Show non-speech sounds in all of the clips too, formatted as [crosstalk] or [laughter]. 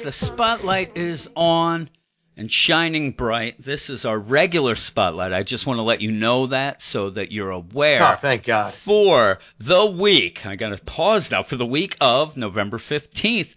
The spotlight is on and shining bright. This is our regular spotlight. I just want to let you know that so that you're aware. Oh, thank God. For the week, I got to pause now, for the week of November 15th,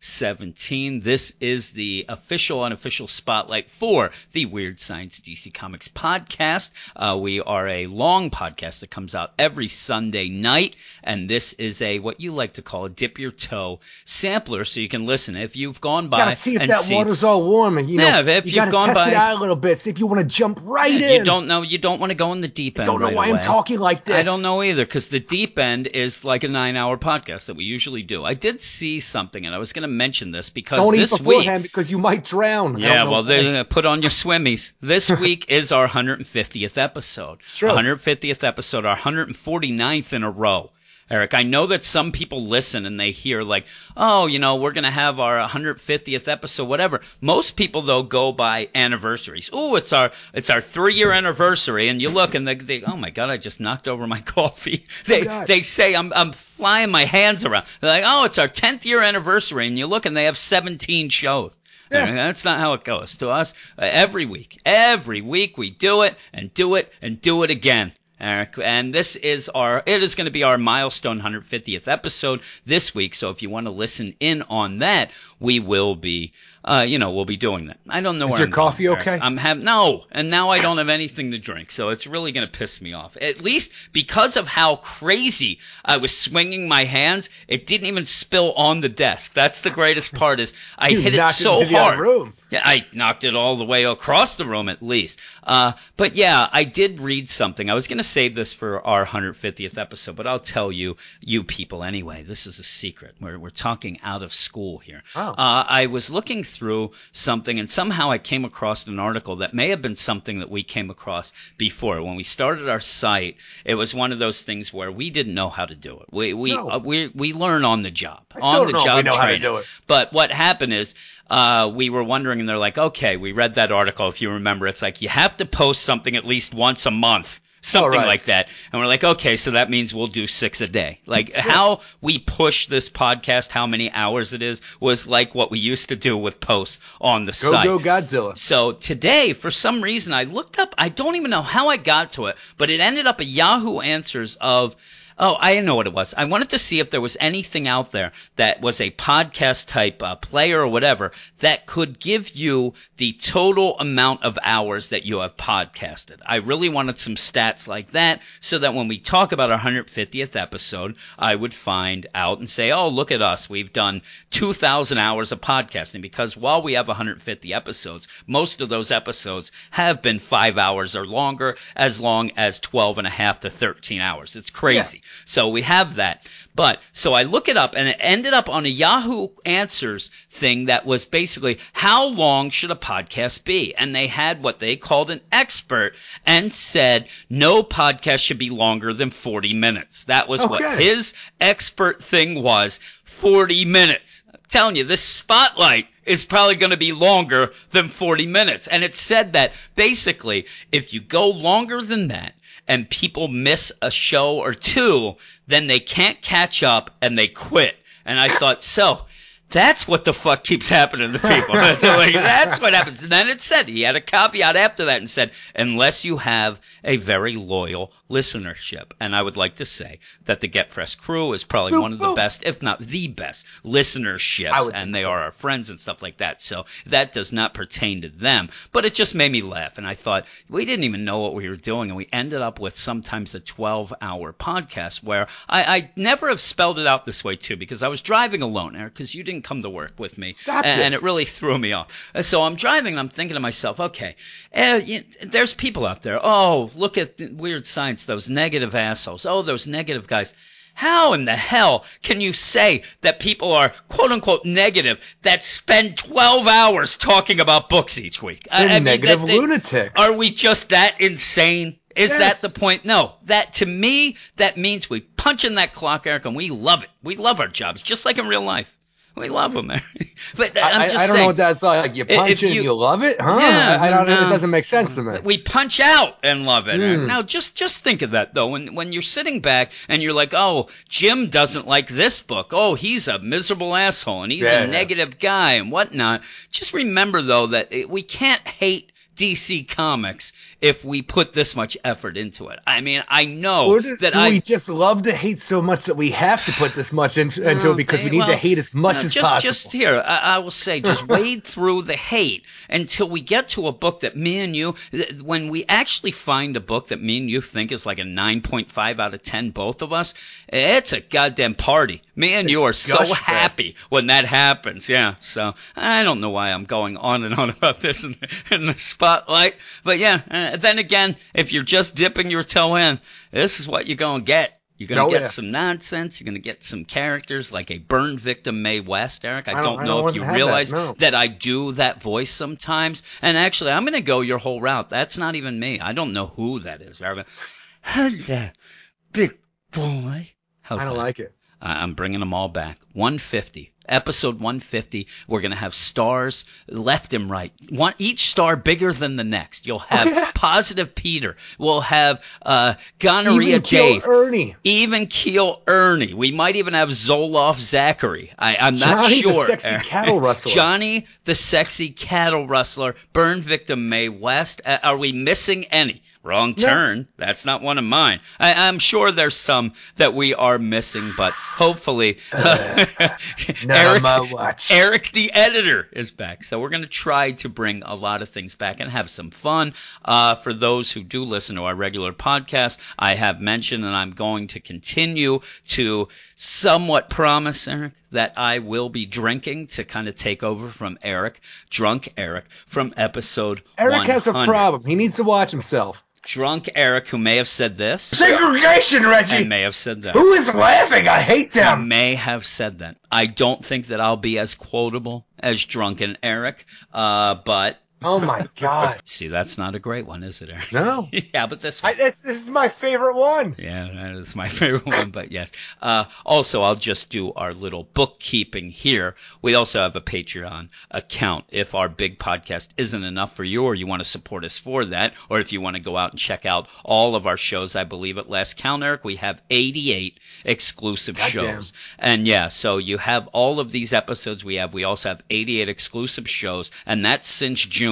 2017. This is the official, unofficial spotlight for the Weird Science DC Comics podcast. Uh, we are a long podcast that comes out every Sunday night, and this is a what you like to call a dip your toe sampler, so you can listen. If you've gone by Gotta see if that seen- water's all warm, and you know, Yeah, if you you've gone test by- it out a little bit. See if you want to jump right in. you don't know, you don't want to go in the deep end. Don't know right why away. I'm talking like this. I don't know either because the deep end is like a nine-hour podcast that we usually do. I did see something, and I was going to mention this because Don't eat this week. because you might drown. Yeah, well, they're gonna put on your swimmies. This [laughs] week is our 150th episode. True. 150th episode, our 149th in a row. Eric, I know that some people listen and they hear like, oh, you know, we're gonna have our 150th episode, whatever. Most people though go by anniversaries. Oh, it's our it's our three year anniversary, and you look and they, they, oh my god, I just knocked over my [laughs] coffee. They God. they say I'm I'm flying my hands around. They're like, oh, it's our 10th year anniversary, and you look and they have 17 shows. Yeah. I mean, that's not how it goes to us. Uh, every week, every week we do it and do it and do it again. Eric, and this is our, it is going to be our milestone 150th episode this week. So if you want to listen in on that, we will be, uh, you know, we'll be doing that. I don't know Is your I'm coffee okay? I'm having, no, and now I don't have anything to drink. So it's really going to piss me off. At least because of how crazy I was swinging my hands, it didn't even spill on the desk. That's the greatest part is I You hit it so other hard. room. Yeah, I knocked it all the way across the room at least. Uh, but yeah, I did read something. I was going to save this for our 150th episode, but I'll tell you, you people anyway. This is a secret. We're, we're talking out of school here. Oh. Uh, I was looking through something and somehow I came across an article that may have been something that we came across before. When we started our site, it was one of those things where we didn't know how to do it. We, we, No. uh, we, we learn on the job. on the job we know how to training. do it. But what happened is uh, we were wondering, and they're like, okay, we read that article. If you remember, it's like you have to post something at least once a month. Something right. like that. And we're like, okay, so that means we'll do six a day. Like how we push this podcast, how many hours it is, was like what we used to do with posts on the Go site. go Godzilla. So today, for some reason, I looked up. I don't even know how I got to it, but it ended up a Yahoo Answers of. Oh, I didn't know what it was. I wanted to see if there was anything out there that was a podcast type uh, player or whatever that could give you the total amount of hours that you have podcasted. I really wanted some stats like that so that when we talk about our 150th episode, I would find out and say, oh, look at us. We've done 2,000 hours of podcasting because while we have 150 episodes, most of those episodes have been five hours or longer, as long as 12 and a half to 13 hours. It's crazy. So we have that. But so I look it up and it ended up on a Yahoo Answers thing that was basically how long should a podcast be? And they had what they called an expert and said no podcast should be longer than 40 minutes. That was what his expert thing was 40 minutes. I'm telling you, this spotlight is probably going to be longer than 40 minutes. And it said that basically, if you go longer than that and people miss a show or two, then they can't catch up and they quit. And I thought, so that's what the fuck keeps happening to people. [laughs] That's, like, that's what happens. And then it said, he had a caveat after that and said, unless you have a very loyal listenership. And I would like to say that the Get Fresh crew is probably Boop, one of the boop. best, if not the best, listenerships. And they so. are our friends and stuff like that. So that does not pertain to them. But it just made me laugh. And I thought, we didn't even know what we were doing. And we ended up with sometimes a 12 hour podcast where I, I never have spelled it out this way too, because I was driving alone, Eric, because you didn't come to work with me. Stop and, and it really threw me off. So I'm driving and I'm thinking to myself, okay, eh, y- there's people out there. Oh, look at the weird science, those negative assholes. Oh, those negative guys. How in the hell can you say that people are quote unquote negative that spend 12 hours talking about books each week? They're I mean, negative that they- lunatics. Are we just that insane? Is Yes. that the point? No. That to me, that means we punch in that clock, Eric, and we love it. We love our jobs, just like in real life. We love them. [laughs] but I, I'm I- just I don't saying. know what that's like. You punch it you- and you love it, huh? Yeah, I, I don't. no. It doesn't make sense to me. We punch out and love it. Mm. Now, just just think of that though. When when you're sitting back and you're like, "Oh, Jim doesn't like this book. Oh, he's a miserable asshole and he's Yeah, a yeah. negative guy and whatnot." Just remember though that it, we can't hate DC Comics if we put this much effort into it. I mean, I know do, that do I we just love to hate so much that we have to put this much in, into it because we need well, to hate as much no, as just, possible? Just here, I, I will say, [laughs] just wade through the hate until we get to a book that me and you, when we actually find a book that me and you think is like a 9.5 out of 10, both of us, it's a goddamn party. Me and you are so happy when that happens. Yeah. So I don't know why I'm going on and on [laughs] about this in, in the spotlight. But yeah, then again, if you're just dipping your toe in, this is what you're going to get. You're going to Oh, get yeah. some nonsense. You're going to get some characters like a burned victim, Mae West, Eric. I, I don't, don't- I know don't if you have that, realize no. that I do that voice sometimes. And actually, I'm going to go your whole route. That's not even me. I don't know who that is. Hello, big boy. How's I don't that? like it. I'm bringing them all back. 150. Episode 150. We're going to have stars left and right. One, each star bigger than the next. You'll have. [laughs] Positive Peter. We'll have uh, Gonorrhea Even Dave. Ernie. even Keel Ernie. We might even have Zoloff Zachary. I, I'm not Johnny the sure. sexy cattle [laughs] rustler. Johnny the sexy cattle rustler. Burn victim May West. Uh, are we missing any? Wrong No. turn. That's not one of mine. I, I'm sure there's some that we are missing, but hopefully, [laughs] None Eric, my watch. Eric the editor is back. So we're going to try to bring a lot of things back and have some fun. Uh, for those who do listen to our regular podcast, I have mentioned and I'm going to continue to somewhat promise, Eric, that I will be drinking to kind of take over from Eric, drunk Eric, from episode Eric has a problem. He needs to watch himself. Drunk Eric, who may have said this Segregation, Reggie. and may have said that. Who is laughing? I hate I them. may have said that. I don't think that I'll be as quotable as drunken Eric, uh, but Oh my [laughs] god. see, that's not a great one, is it, Eric? No. [laughs] yeah, but this I, this, this is my favorite one. Yeah, that is my [laughs] favorite one, but yes. Uh, also, I'll just do our little bookkeeping here. We also have a Patreon account. If our big podcast isn't enough for you, or you want to support us for that, or if you want to go out and check out all of our shows, I believe at last count, Eric, we have 88 exclusive Goddamn. shows. And yeah, so you have all of these episodes we have. We also have 88 exclusive shows, and that's since June.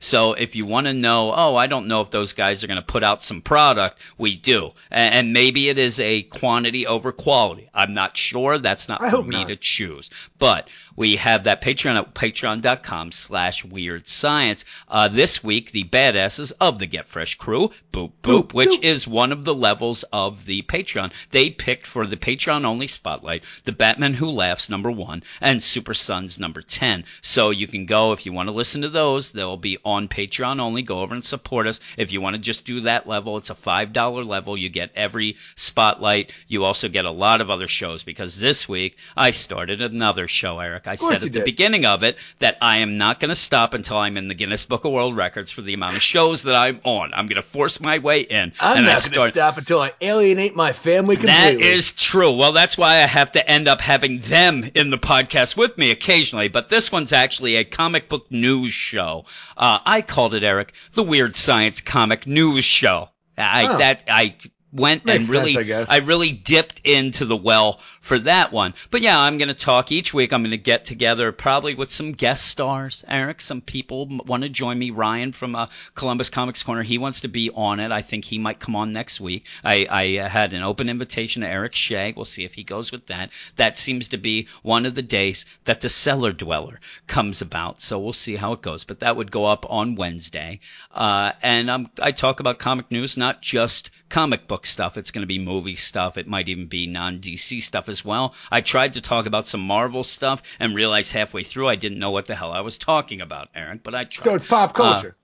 So if you want to know, oh, I don't know if those guys are going to put out some product, we do. A- And, maybe it is a quantity over quality. I'm not sure. That's not I for me not. to choose. But we have that Patreon at patreon.com slash weird science. Uh, this week, the badasses of the Get Fresh crew, boop, boop, Boop, which boop. is one of the levels of the Patreon. They picked for the Patreon only spotlight, the Batman Who Laughs number one and Super Sons number 10. So you can go if you want to listen to those. They'll be on Patreon only. Go over and support us. If you want to just do that level, it's a $5 level. You get every spotlight. You also get a lot of other shows because this week I started another show, Eric. I said at the did. beginning of it that I am not going to stop until I'm in the Guinness Book of World Records for the amount of shows that I'm on. I'm going to force my way in. I'm not going to start- stop until I alienate my family completely. that is true. Well, that's why I have to end up having them in the podcast with me occasionally. But this one's actually a comic book news show. Uh, I called it Eric the Weird Science Comic News Show. I Oh. that I went Makes and really sense, I. I really dipped into the well for that one. But yeah, I'm going to talk each week. I'm going to get together probably with some guest stars. Eric, some people want to join me. Ryan from uh, Columbus Comics Corner, he wants to be on it. I think he might come on next week. I, I uh, had an open invitation to Eric Shea. We'll see if he goes with that. That seems to be one of the days that the Cellar Dweller comes about. So we'll see how it goes. But that would go up on Wednesday. Uh, and um, I talk about comic news, not just comic book stuff. It's going to be movie stuff. It might even be non DC stuff as well. I tried to talk about some Marvel stuff and realized halfway through I didn't know what the hell I was talking about, Aaron, but I tried. so it's pop uh, culture.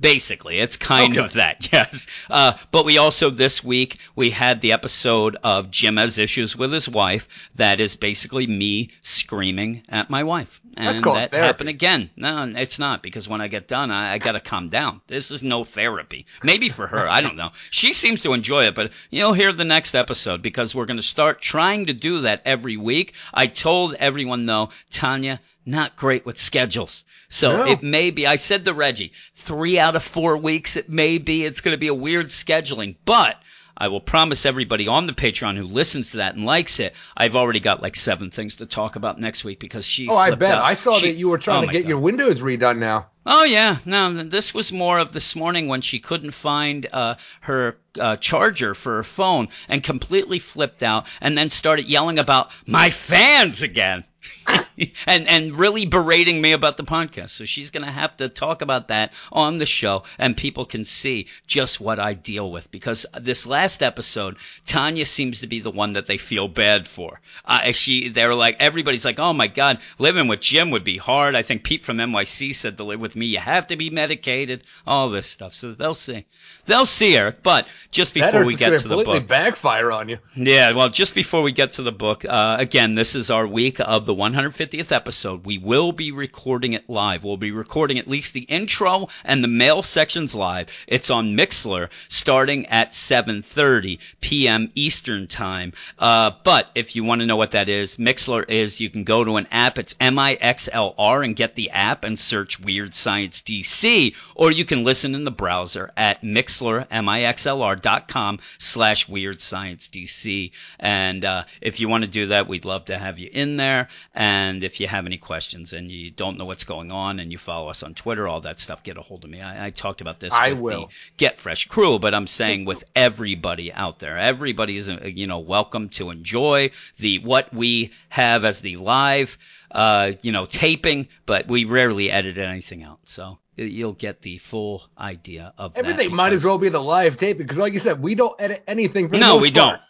Basically, it's kind Okay. of that, [laughs] yes. Uh, but we also this week we had the episode of Jim has issues with his wife. That is basically me screaming at my wife, and That's called that therapy. happened again. No, it's not because when I get done, I, I got to calm down. This is no therapy. Maybe for her, I don't know. She seems to enjoy it, but you'll hear the next episode because we're going to start trying to do that every week. I told everyone though, Tanya. Not great with schedules. So No. it may be, I said to Reggie, three out of four weeks, it may be, it's going to be a weird scheduling, but I will promise everybody on the Patreon who listens to that and likes it, I've already got like seven things to talk about next week because she. Oh, I bet. out. I saw She- that you were trying oh to get God. your windows redone now. Oh yeah, no, this was more of this morning when she couldn't find uh, her uh, charger for her phone and completely flipped out, and then started yelling about my fans again, [laughs] and and really berating me about the podcast. So she's gonna have to talk about that on the show, and people can see just what I deal with. Because this last episode, Tanya seems to be the one that they feel bad for. Uh, she, they're like, everybody's like, oh my god, living with Jim would be hard. I think Pete from NYC said to live with me, you have to be medicated. All this stuff. So they'll see, they'll see, Eric. But just before we get gonna the book, backfire on you. yeah, well, just before we get to the book, uh, again, this is our week of the 150th episode. We will be recording it live. We'll be recording at least the intro and the mail sections live. It's on Mixlr starting at 7:30 p.m. Eastern Time. Uh, but if you want to know what that is, Mixlr is you can go to an app. It's M-I-X-L-R and get the app and search Weird Science DC, or you can listen in the browser at Mixlr, M-I-X-L-R dot com slash Weird Science DC. And uh, if you want to do that, we'd love to have you in there. And if you have any questions and you don't know what's going on and you follow us on Twitter, all that stuff, get a hold of me. I, I talked about this I with will. the Get Fresh crew, but I'm saying with everybody out there, everybody's uh, you know welcome to enjoy the what we have as the live uh, you know taping, but we rarely edit anything out, so you'll get the full idea of that Everything might as well be the live tape because, like you said, we don't edit anything. For no, we part. don't.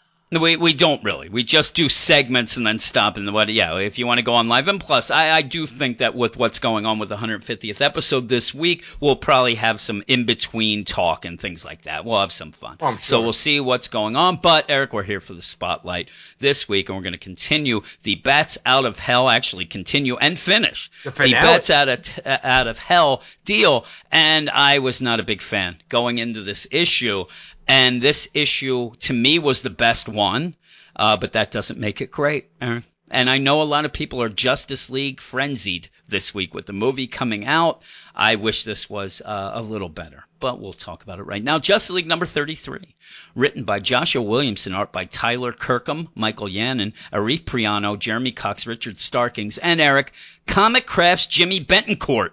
We, we don't really. We just do segments and then stop and what. Yeah, if you want to go on live. And plus, I, I do think that with what's going on with the 150th episode this week, we'll probably have some in between talk and things like that. We'll have some fun. I'm So we'll see what's going on. But Eric, we're here for the spotlight this week, and we're going to continue the bats out of hell. Actually, continue and finish The the bats out of t- out of hell deal. And I was not a big fan going into this issue. And this issue to me was the best one, uh, but that doesn't make it great. Aaron. And I know a lot of people are Justice League frenzied this week with the movie coming out. I wish this was uh, a little better, but we'll talk about it right now. Justice League number 33, written by Joshua Williamson, art by Tyler Kirkham, Michael Yannon, Arif Prianto, Jeremy Cox, Richard Starkings, and Eric. Comicraft's Jimmy Betancourt.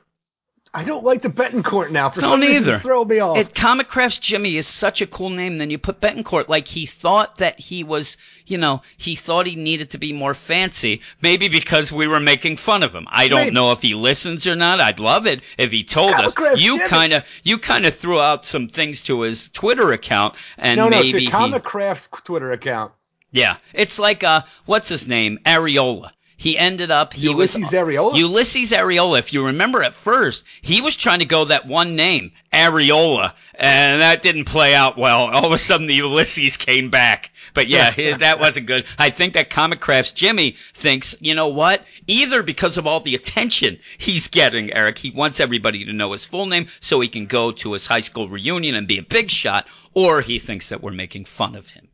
I don't like the Betancourt now. For Don't some either. it's throwing me off. It Comicraft's Jimmy is such a cool name. Then you put Betancourt, like he thought that he was, you know, he thought he needed to be more fancy. Maybe because we were making fun of him. I don't Maybe. know if he listens or not. I'd love it if he told Comic us. Crafts You kind of, you kind of threw out some things to his Twitter account, and no, no, maybe to he, Crafts Twitter account. yeah, it's like uh, what's his name, Arreola. He ended up he Ulysses was Arreola? Ulysses Arreola. If you remember at first, he was trying to go that one name, Arreola, and that didn't play out well. All of a sudden, the Ulysses came back. But yeah, [laughs] that wasn't good. I think that Comicraft's Jimmy thinks, you know what? Either because of all the attention he's getting, Eric, he wants everybody to know his full name so he can go to his high school reunion and be a big shot, or he thinks that we're making fun of him.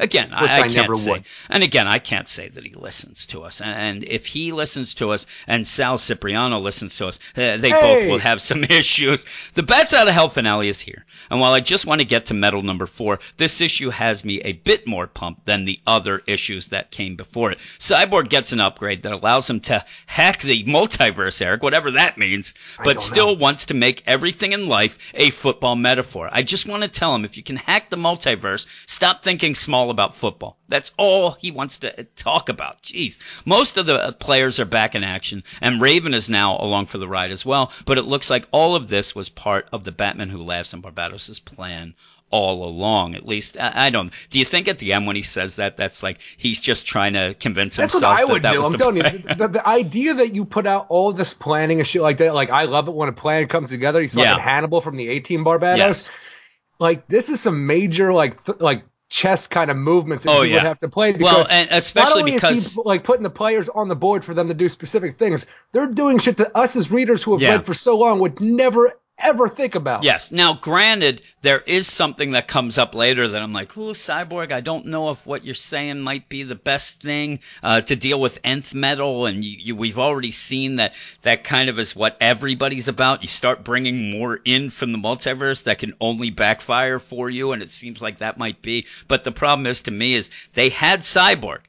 Again, I, I can't never say, would. and again, I can't say that he listens to us. And if he listens to us and Sal Cipriano listens to us, uh, they both will have some [laughs] issues. The Bats Out of Hell finale is here. And while I just want to get to metal number four, this issue has me a bit more pumped than the other issues that came before it. Cyborg gets an upgrade that allows him to hack the multiverse, Eric, whatever that means, but still know. wants to make everything in life a football metaphor. I just want to tell him if you can hack the multiverse, stop thinking small about football. That's all he wants to talk about. Jeez. Most of the players are back in action, and Raven is now along for the ride as well, but it looks like all of this was part of the Batman Who Laughs in Barbatos' plan all along. At least I, I don't. Do you think at the end when he says that, that's like he's just trying to convince That's himself what I would that do. was I'm the telling you, plan? the, the, the idea that you put out all this planning and shit like that, like I love it when a plan comes together. He's fucking Yeah. Hannibal from the A-Team Barbatos. Yes. Like this is some major like th- like chess kind of movements that Oh, he yeah. would have to play because Well, and especially because he like putting the players on the board for them to do specific things, they're doing shit that us as readers who have Yeah. read for so long would never ever think about. Yes. Now, granted, there is something that comes up later that I'm like, ooh, Cyborg, I don't know if what you're saying might be the best thing uh, to deal with nth metal. And you, you, we've already seen that that kind of is what everybody's about. You start bringing more in from the multiverse that can only backfire for you. And it seems like that might be. But the problem is, to me, is they had Cyborg.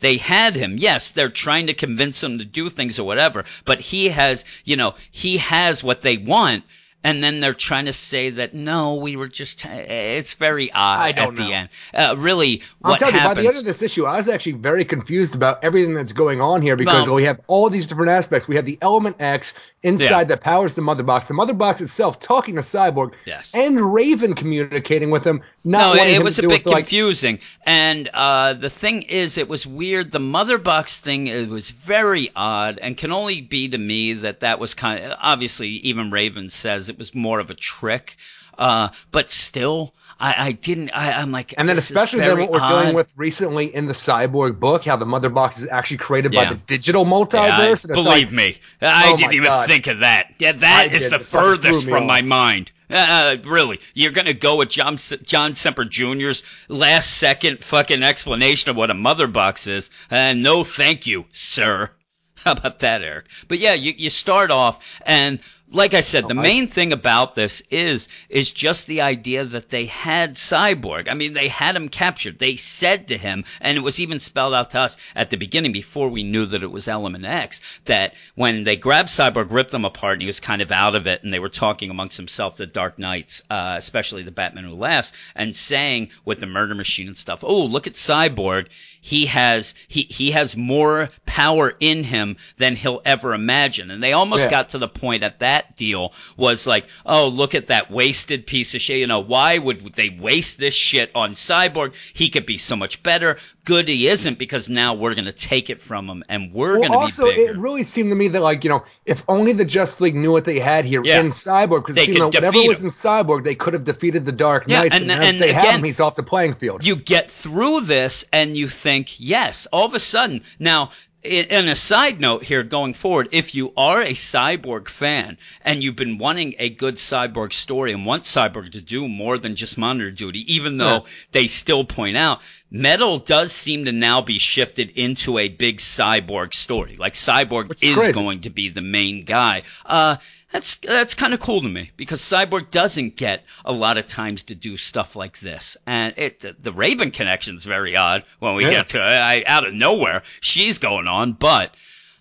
They had him. Yes, they're trying to convince him to do things or whatever, but he has, you know, he has what they want. And then they're trying to say that no, we were just. It's very odd I don't at the end. Uh, really, I'm what telling you, by the end of this issue, I was actually very confused about everything that's going on here because Well- we have all these different aspects. We have the Element X inside Yeah. that powers the Mother Box, the Mother Box itself talking to Cyborg, Yes. and Raven communicating with him. Not no, it, it was a bit with, like, confusing. And uh, the thing is, it was weird. The mother box thing it was very odd, and can only be to me that that was kind of obviously. Even Raven says it was more of a trick, uh, but still, I, I didn't. I, I'm like, And then especially then what we're odd. dealing with recently in the Cyborg book, how the Mother Box is actually created by the digital multiverse. Yeah, I- believe like, me, I Oh didn't even God. think of that. Yeah, I that is did. the furthest from off. my mind. Uh, really, you're gonna go with John John Semper Jr.'s last second fucking explanation of what a mother box is? Uh, no, thank you, sir. [laughs] How about that, Eric? But yeah, you, you start off and like I said, the main thing about this is is just the idea that they had Cyborg. I mean, they had him captured. They said to him, and it was even spelled out to us at the beginning before we knew that it was Element X, that when they grabbed Cyborg, ripped them apart, and he was kind of out of it, and they were talking amongst themselves, the Dark Knights, uh, especially the Batman who laughs, and saying with the murder machine and stuff, oh, look at Cyborg. He has he he has more power in him than he'll ever imagine. And they almost Yeah. got to the point at that deal was like, oh, look at that wasted piece of shit. You know, why would they waste this shit on Cyborg? He could be so much better. Good he isn't because now we're gonna take it from him and we're Well, gonna also, be bigger. it really seemed to me that, like, you know, if only the Justice League knew what they had here Yeah. in Cyborg, because you it seemed could like whatever was in Cyborg, they could have defeated the Dark Yeah, Knights. and- and, and if they have again- him, he's off the playing field. you get through this and you think, yes, all of a sudden. Now, and a side note here going forward, if you are a Cyborg fan and you've been wanting a good Cyborg story and want Cyborg to do more than just monitor duty, even though Yeah. they still point out, Metal does seem to now be shifted into a big Cyborg story. Like Cyborg is is crazy. going to be the main guy. Uh, that's that's kind of cool to me because Cyborg doesn't get a lot of times to do stuff like this, and it the, the Raven connection's very odd when we Yeah. get to it. I, out of nowhere, she's going on, but.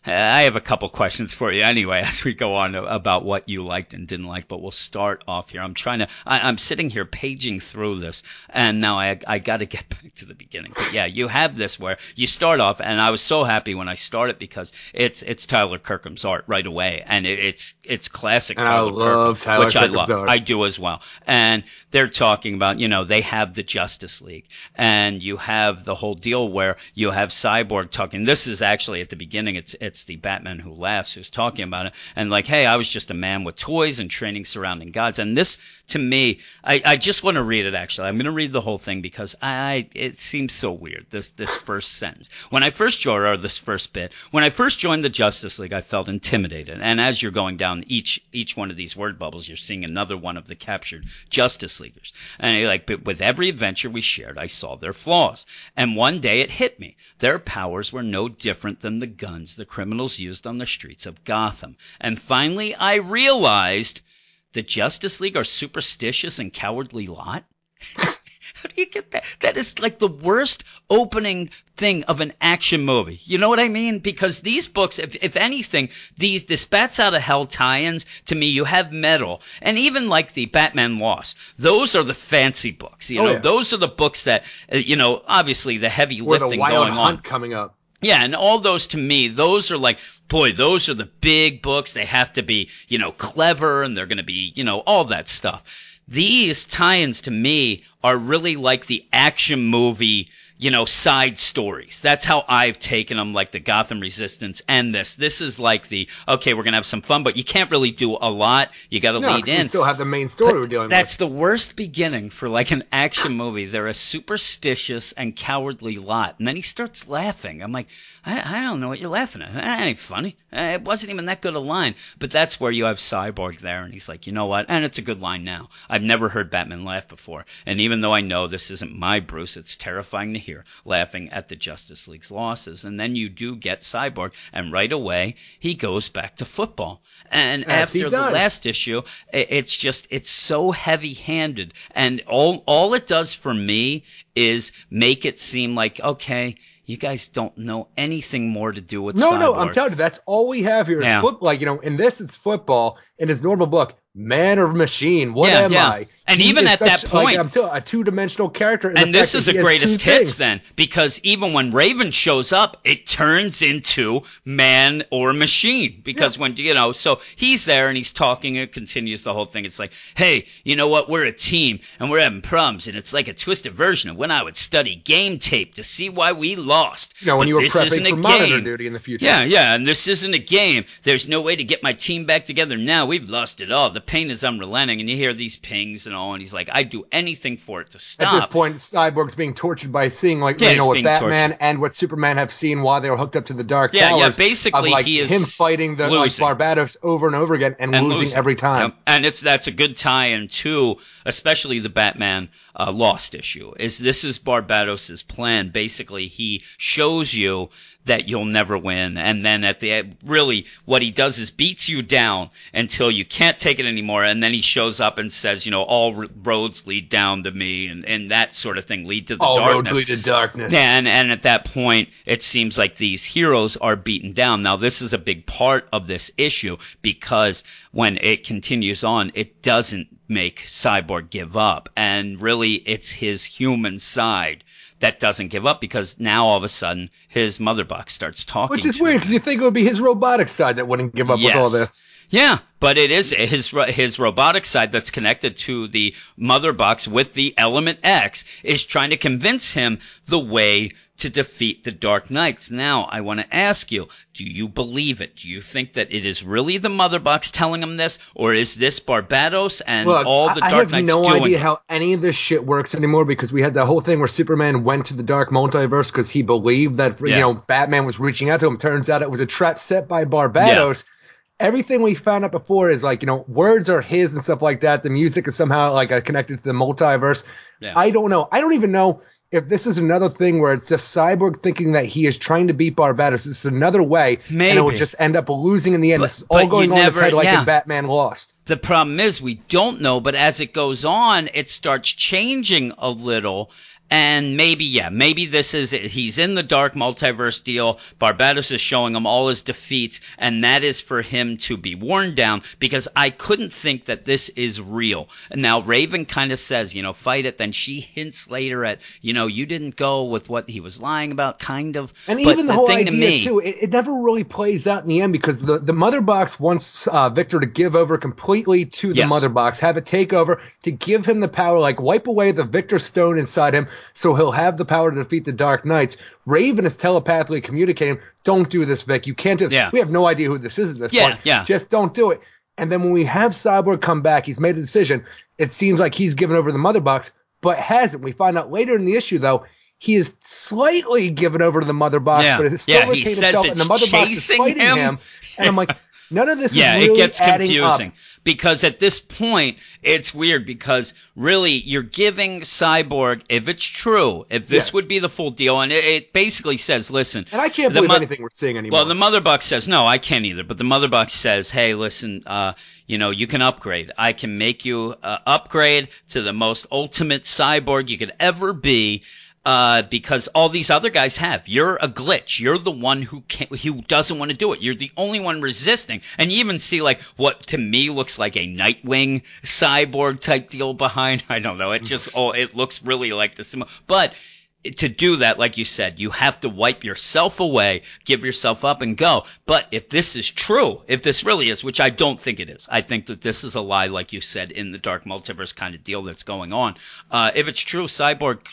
Uh, I have a couple questions for you anyway [laughs] as we go on about what you liked and didn't like, but we'll start off here. I'm trying to, I, I'm sitting here paging through this, and now I, I got to [laughs] get back to the beginning. But yeah, you have this where you start off, and I was so happy when I started because it's it's Tyler Kirkham's art right away, and it, it's it's classic And I Tyler love Kirkham, Tyler which I love. art. I do as well. And they're talking about, you know, they have the Justice League, and you have the whole deal where you have Cyborg talking. This is actually at the beginning. It's it's the Batman who laughs who's talking about it, and like, hey, I was just a man with toys and training surrounding gods. And this, to me, I, I just want to read it. Actually, I'm going to read the whole thing because I it seems so weird. This this first sentence. When I first joined, or this first bit, when I first joined the Justice League, I felt intimidated. And as you're going down each each one of these word bubbles, you're seeing another one of the captured Justice Leaguers. And like, but with every adventure we shared, I saw their flaws. And one day it hit me. Their powers were no different than the guns the criminals used on the streets of Gotham. And finally, I realized the Justice League are superstitious and cowardly lot. [laughs] How do you get that? That is like the worst opening thing of an action movie. You know what I mean? Because these books, if, if anything, these the Bats Out of Hell tie-ins, to me, you have Metal, and even like the Batman Lost. Those are the fancy books. You Oh, know, yeah. those are the books that, uh, you know, obviously the heavy Or the lifting Wild going Hunt on. coming up. Yeah, and all those to me, those are like, boy, those are the big books. They have to be, you know, clever and they're going to be, you know, all that stuff. these tie-ins to me are really like the action movie you know side stories that's how i've taken them like the gotham resistance and this this is like the okay we're gonna have some fun but you can't really do a lot you gotta No, lead in we still have the main story but we're dealing with. that's with. the worst beginning for like an action movie. They're a superstitious and cowardly lot. And then he starts laughing. I'm like, I, I don't know what you're laughing at. That ain't funny. Uh, It wasn't even that good a line. But that's where you have Cyborg there. And he's like, you know what? And it's a good line now. I've never heard Batman laugh before. And even though I know this isn't my Bruce, it's terrifying to hear laughing at the Justice League's losses. And then you do get Cyborg. And right away, he goes back to football. And As after the last issue, it's just it's so heavy-handed, and all all it does for me is make it seem like okay, you guys don't know anything more to do with No, no, I'm telling you, that's all we have here is Yeah. foot. Like you know, in this it's football. In his normal book, man or machine, what Yeah, am yeah. I? And He even at that such, like, point- I'm telling a two-dimensional character. And, this is that a greatest hits then because even when Raven shows up, it turns into man or machine because when you know so he's there and he's talking and it continues the whole thing. It's like, hey, you know what? We're a team and we're having problems and it's like a twisted version of when I would study game tape to see why we lost. You know, when But you were this prepping isn't a for monitor duty in the future. Yeah, yeah, and this isn't a game. There's no way to get my team back together now. We've lost it all. The pain is unrelenting, and you hear these pings and and he's like, I'd do anything for it to stop. At this point, Cyborg's being tortured by seeing like Yeah, you know what Batman tortured. and what Superman have seen while they were hooked up to the Dark Yeah, yeah, basically, like, he is him fighting the like, losing. Barbatos over and over again and, and losing, every time. And it's that's a good tie-in too, especially the Batman uh, Lost issue. Is this is Barbatos's plan? Basically, he shows you that you'll never win, and then at the end, really, what he does is beats you down until you can't take it anymore, and then he shows up and says, you know, all r- roads lead down to me, and and that sort of thing lead to the All darkness. roads lead to darkness. And and at that point, it seems like these heroes are beaten down. Now, this is a big part of this issue because when it continues on, it doesn't make Cyborg give up, and really, it's his human side that doesn't give up because now all of a sudden his mother box starts talking. Which is weird because you think it would be his robotic side that wouldn't give up with all this. Yeah, but it is his his robotic side that's connected to the mother box with the element X is trying to convince him the way to defeat the Dark Knights. Now, I want to ask you, do you believe it? Do you think that it is really the mother box telling him this or is this Barbatos and Look, all the I- Dark I have Knights no doing? idea how any of this shit works anymore because we had that whole thing where Superman went to the dark multiverse because he believed that Yeah. you know Batman was reaching out to him. Turns out it was a trap set by Barbatos. Everything we found out before is like you know words are his and stuff like that. The music is somehow like uh, connected to the multiverse. Yeah. I don't know. I don't even know if this is another thing where it's just Cyborg thinking that he is trying to beat Barbatos. This is another way, and it will just end up losing in the end. But- this is all going on in his head like yeah. in Batman Lost. The problem is we don't know, but as it goes on, it starts changing a little. And maybe, yeah, maybe this is it. He's in the dark multiverse deal. Barbatos is showing him all his defeats, and that is for him to be worn down because I couldn't think that this is real. And now Raven kind of says, you know, fight it. Then she hints later at, you know, you didn't go with what he was lying about, kind of. And But even the, whole thing to idea me, too, it, it never really plays out in the end because the, the mother box wants uh, Victor to give over completely to the Yes. mother box, have it take over to give him the power, like wipe away the Victor stone inside him, so he'll have the power to defeat the Dark Knights. Raven is telepathically communicating, "Don't do this, Vic. You can't do this. Yeah. We have no idea who this is at this Yeah, point. yeah. Just don't do it." And then when we have Cyborg come back, he's made a decision. It seems like he's given over the mother box, but hasn't. We find out later in the issue though. He is slightly given over to the mother box, Yeah. but it's still Yeah, retained himself, and the mother box is fighting him. him. And I'm like, none of this [laughs] yeah, is really it gets adding confusing up. Because at this point it's weird because really you're giving Cyborg, if it's true, if this Yes. would be the full deal, and it, it basically says, listen, And I can't believe mo- anything we're seeing anymore. well, the mother box says no, I can't either. But the mother box says, hey, listen, uh, you know, you can upgrade. I can make you uh, upgrade to the most ultimate cyborg you could ever be. Uh, because all these other guys have. You're a glitch. You're the one who can't, who doesn't want to do it. You're the only one resisting. And you even see like what to me looks like a Nightwing cyborg type deal behind. [laughs] I don't know. It just oh, it looks really like the sim. But to do that, like you said, you have to wipe yourself away, give yourself up, and go. But if this is true, if this really is, which I don't think it is, I think that this is a lie, like you said, in the dark multiverse kind of deal that's going on. Uh, if it's true, Cyborg,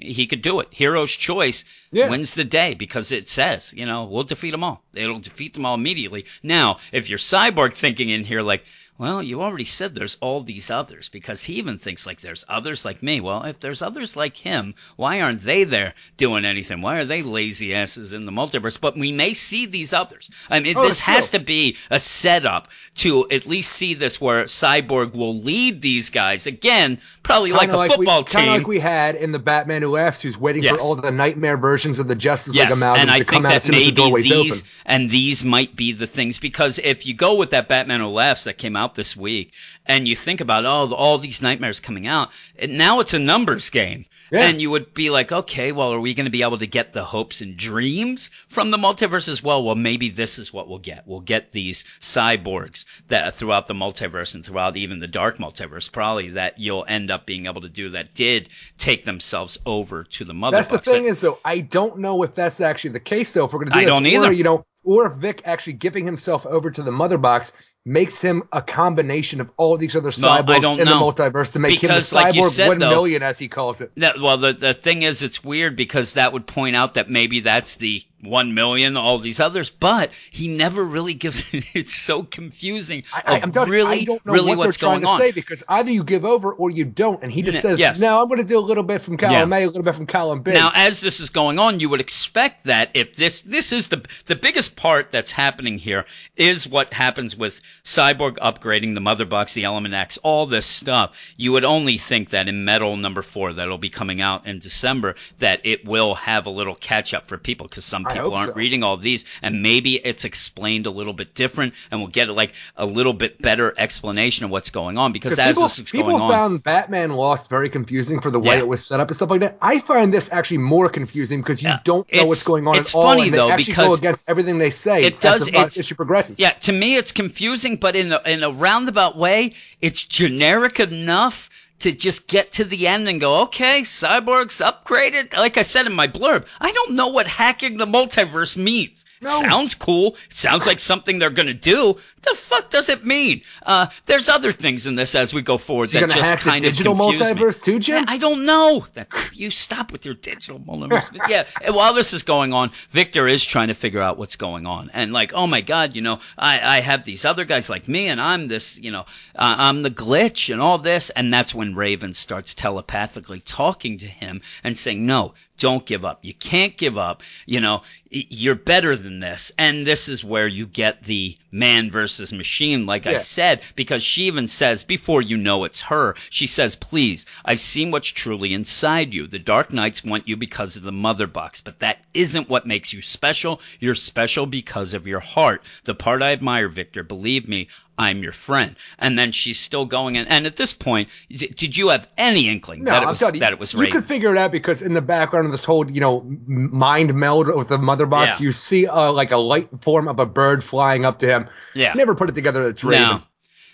he could do it. Hero's choice Yeah. wins the day because it says, you know, we'll defeat them all. It'll defeat them all immediately. Now, if you're Cyborg thinking in here like, well, you already said there's all these others because he even thinks like there's others like me. Well, if there's others like him, why aren't they there doing anything? Why are they lazy asses in the multiverse? But we may see these others. I mean, Oh, this has to be a setup to at least see this where Cyborg will lead these guys again, probably like Kinda a football we, team. Kind of like we had in the Batman Who Laughs, who's waiting Yes. for all the nightmare versions of the Justice Yes, League amalgams and I to think come out as soon as the doorway's these open. and these might be the things because if you go with that Batman Who Laughs that came out this week, and you think about oh all these nightmares coming out, and now it's a numbers game. Yeah. And you would be like, okay, well, are we going to be able to get the hopes and dreams from the multiverse as well? Well, maybe this is what we'll get. We'll get these cyborgs that throughout the multiverse and throughout even the dark multiverse, probably that you'll end up being able to do that did take themselves over to the mother. That's the thing But- is, though, I don't know if that's actually the case. though. if we're going to do I this, don't or, either. you know, or if Vic actually giving himself over to the mother box makes him a combination of all these other cyborgs in know. the multiverse to make Because, him the like you cyborg said, one though- million, as he calls it. That, well, the the thing is, it's weird because that would point out that maybe that's the one million, all these others, but he never really gives. It. [laughs] It's so confusing. I, telling really, I don't know really what what's trying going to on. say because either you give over or you don't, and he just says, yes. "No, I'm going to do a little bit from column Yeah. A, a little bit from column B." Now, as this is going on, you would expect that if this this is the the biggest part that's happening here is what happens with Cyborg upgrading the mother box, the Element X, all this stuff. You would only think that in Metal number four, that'll be coming out in December, that it will have a little catch up for people because some people aren't so. reading all these, and maybe it's explained a little bit different, and we'll get like a little bit better explanation of what's going on because as people, this is people going on. found Batman Lost very confusing for the way Yeah. it was set up and stuff like that. I find this actually more confusing because you Yeah, don't know what's going on it's at all. funny, though, because go against everything they say. it as does- the uh, it's- issue progresses. Yeah, to me it's confusing, but in a, in a roundabout way, it's generic enough to just get to the end and go, okay, Cyborg's upgraded. Like I said in my blurb, I don't know what hacking the multiverse means. No. sounds cool. Sounds like something they're gonna do. The fuck does it mean? Uh, there's other things in this as we go forward So that just kind of digital confuse me. multiverse too, Jim? I I don't know. That you stop with your digital multiverse. But [laughs] yeah, while this is going on, Victor is trying to figure out what's going on, and like, oh my God, you know, I I have these other guys like me, and I'm this, you know, uh, I'm the glitch and all this, and that's when Raven starts telepathically talking to him and saying, no. Don't give up. You can't give up. You know, you're better than this. And this is where you get the man versus machine, like I said, because she even says, before you know it's her, she says, please, I've seen what's truly inside you. The Dark Knights want you because of the mother box, but that isn't what makes you special. You're special because of your heart. The part I admire, Victor, believe me, I'm your friend. And then she's still going, and, and at this point, d- did you have any inkling No, that it was, that it was you Raven? could figure it out because in the background this whole, you know, mind meld with the mother box, Yeah. you see uh, like a light form of a bird flying up to him. Yeah. Never put it together it's Raven. No,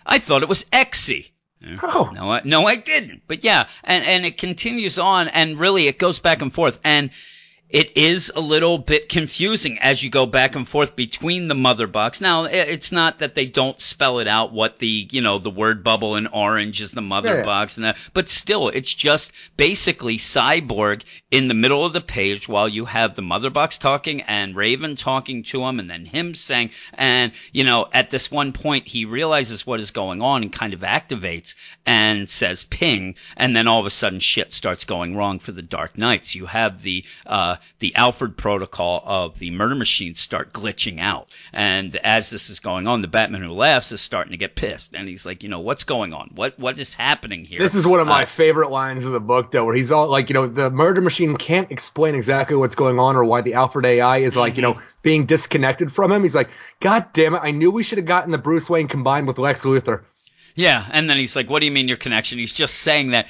I thought it was Exy. Oh. No, I, no, I didn't. But yeah, and and it continues on, and really it goes back and forth, and it is a little bit confusing as you go back and forth between the mother box. Now, it's not that they don't spell it out what the you know the word bubble in orange is the mother Yeah. box, and that, but still, it's just basically Cyborg in the middle of the page while you have the mother box talking and Raven talking to him, and then him saying, and you know, at this one point he realizes what is going on and kind of activates and says ping, and then all of a sudden shit starts going wrong for the Dark Knights. You have the uh, the Alfred protocol of the murder machines start glitching out, and as this is going on, the Batman who laughs is starting to get pissed, and he's like, you know, what's going on? What what is happening here? This is one of my Uh, favorite lines of the book, though, where he's all like, you know, the murder machine can't explain exactly what's going on or why the Alfred AI is like, you know, being disconnected from him. He's like, God damn it, I knew we should have gotten the Bruce Wayne combined with Lex Luthor. Yeah, and then he's like, "What do you mean your connection?" He's just saying that.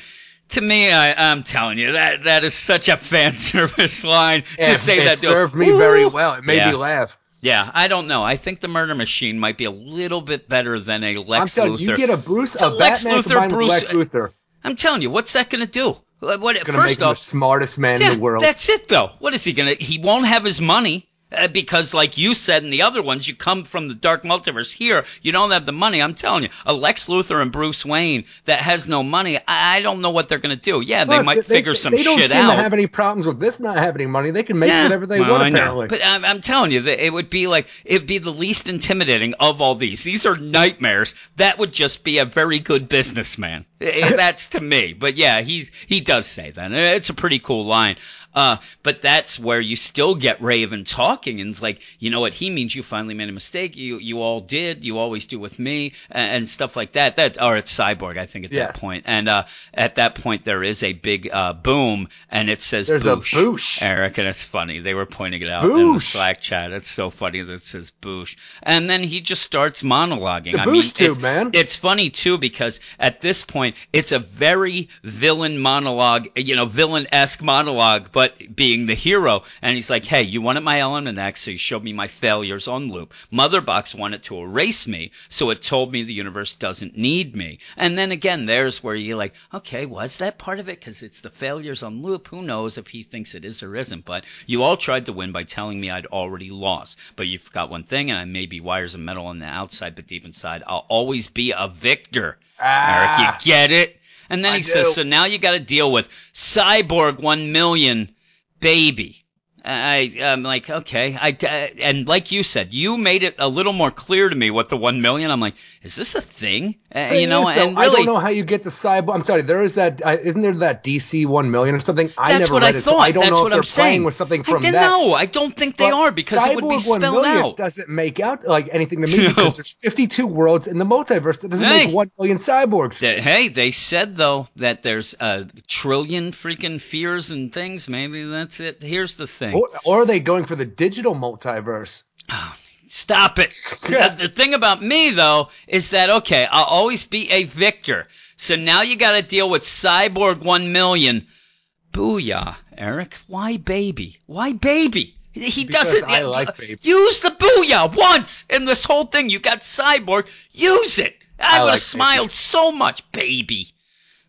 To me, I, I'm telling you that that is such a fan [laughs] service line to say it that. to- served me very well. It made Yeah. me laugh. Yeah, I don't know. I think the Murder Machine might be a little bit better than a I'm Lex telling Luthor. you, you get a Bruce, a a Lex Batman Luthor, Bruce- Lex Luthor. I'm telling you, what's that going to do? What? Gonna make first him the off, smartest man yeah, in the world. that's it though. What is he gonna? He won't have his money. Uh, because, like you said in the other ones, you come from the dark multiverse. Here, you don't have the money. I'm telling you, a Lex Luthor and Bruce Wayne that has no money. I, don't know what they're gonna do. Yeah, they Look, might figure some shit out. they don't shit seem out. to have any problems with this not having money. They can make whatever they well, want. I know. Apparently, But I'm, I'm telling you, that it would be like it'd be the least intimidating of all these. These are nightmares. That would just be a very good businessman. That's to me. But yeah, he's he does say that. It's a pretty cool line. Uh, but that's where you still get Raven talking, and it's like, you know what? He means you finally made a mistake. You you all did. You always do with me, and, and stuff like that. That or it's Cyborg, I think, at that point. And uh, at that point, there is a big uh, boom, and it says There's a boosh. boosh. Eric, and it's funny. They were pointing it out in the Slack chat. It's so funny that it says boosh. And then he just starts monologuing. The I boosh mean, tube, it's, man. It's funny too because at this point it's a very villain monologue, you know, villain esque monologue, but being the hero. And he's like, "Hey, you wanted my element X, so you showed me my failures on loop. Motherbox wanted to erase me, so it told me the universe doesn't need me. And then again, there's where you're like, okay, was that part of it? Because it's the failures on loop. Who knows if he thinks it is or isn't? But you all tried to win by telling me I'd already lost. But you forgot one thing, and I may be wires of metal on the outside, but deep inside, I'll always be a victor. Ah. Eric, you get it? And then I he says, so now you got to deal with Cyborg 1 million baby. I, I'm like, okay. I, and like you said, you made it a little more clear to me what the 1 million, I'm like, is this a thing? Uh, you know, though, and I really, don't know how you get the cyborg. I'm sorry, there is that. Uh, isn't there that DC one million or something? I that's never what read I it, thought. so I don't that's know what if they're I'm playing saying. with something I from didn't that. know. I don't think they But are because it would be Cyborg 1 spelled million out. Doesn't make out like anything to me [laughs] No. because there's 52 worlds in the multiverse that doesn't Hey. make one million cyborgs. Hey, they said though that there's a trillion freaking fears and things. Maybe that's it. Here's the thing. Or, or are they going for the digital multiverse? Ah, stop it. the, the thing about me though is that okay, I'll always be a victor. So now you got to deal with Cyborg 1 million. Booyah, Eric. Why baby? Why baby? He Because doesn't I like baby. use the booyah once in this whole thing. You got Cyborg. Use it. I, I would have like smiled so much, baby.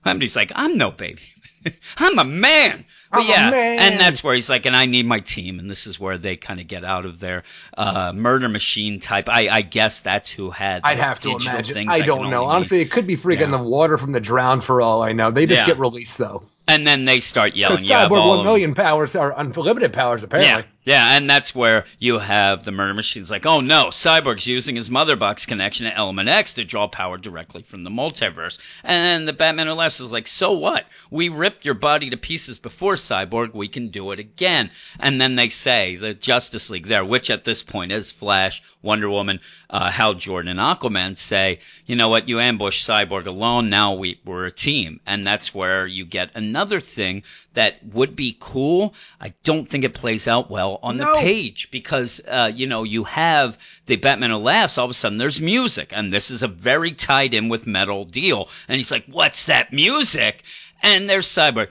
And he's like, I'm no baby. [laughs] I'm a man. But I'm yeah, man. and that's where he's like, and I need my team, and this is where they kind of get out of their uh, murder machine type. I, I guess that's who had. I'd have to imagine. I don't can know. Honestly, it could be freaking Yeah. the water from the drowned for all I know. They just Yeah. get released though. And then they start yelling. Because You have Cyborg all million powers are unlimited powers apparently. Yeah, yeah, and that's where you have the murder machines like, oh no, Cyborg's using his mother box connection to Element X to draw power directly from the multiverse. And the Batman Who Laughs is like, so what? We ripped your body to pieces before Cyborg, we can do it again. And then they say, the Justice League there, which at this point is Flash, Wonder Woman, uh, Hal Jordan, and Aquaman say, you know what, you ambushed Cyborg alone, now we, we're a team. And that's where you get another thing that would be cool. I don't think it plays out well on the page because, uh, you know, you have the Batman Who Laughs, all of a sudden there's music, and this is a very tied in with metal deal. And he's like, what's that music? And there's Cyborg.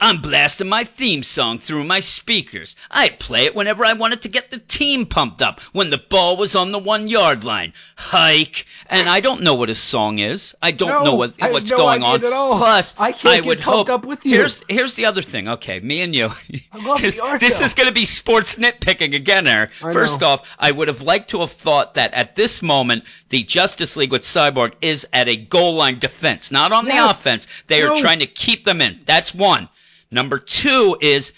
I'm blasting my theme song through my speakers. I'd play it whenever I wanted to get the team pumped up when the ball was on the one yard line. Hike. And I don't know what his song is. I don't No, know what, I what's no going on. Plus, I can't get would pumped hope. up with you. Here's here's the other thing. Okay, me and you. I love the art, [laughs] this is going to be sports nitpicking again, Eric. First off, I would have liked to have thought that at this moment, the Justice League with Cyborg is at a goal line defense, not on the offense. They are trying to keep them in. That's one. Number two is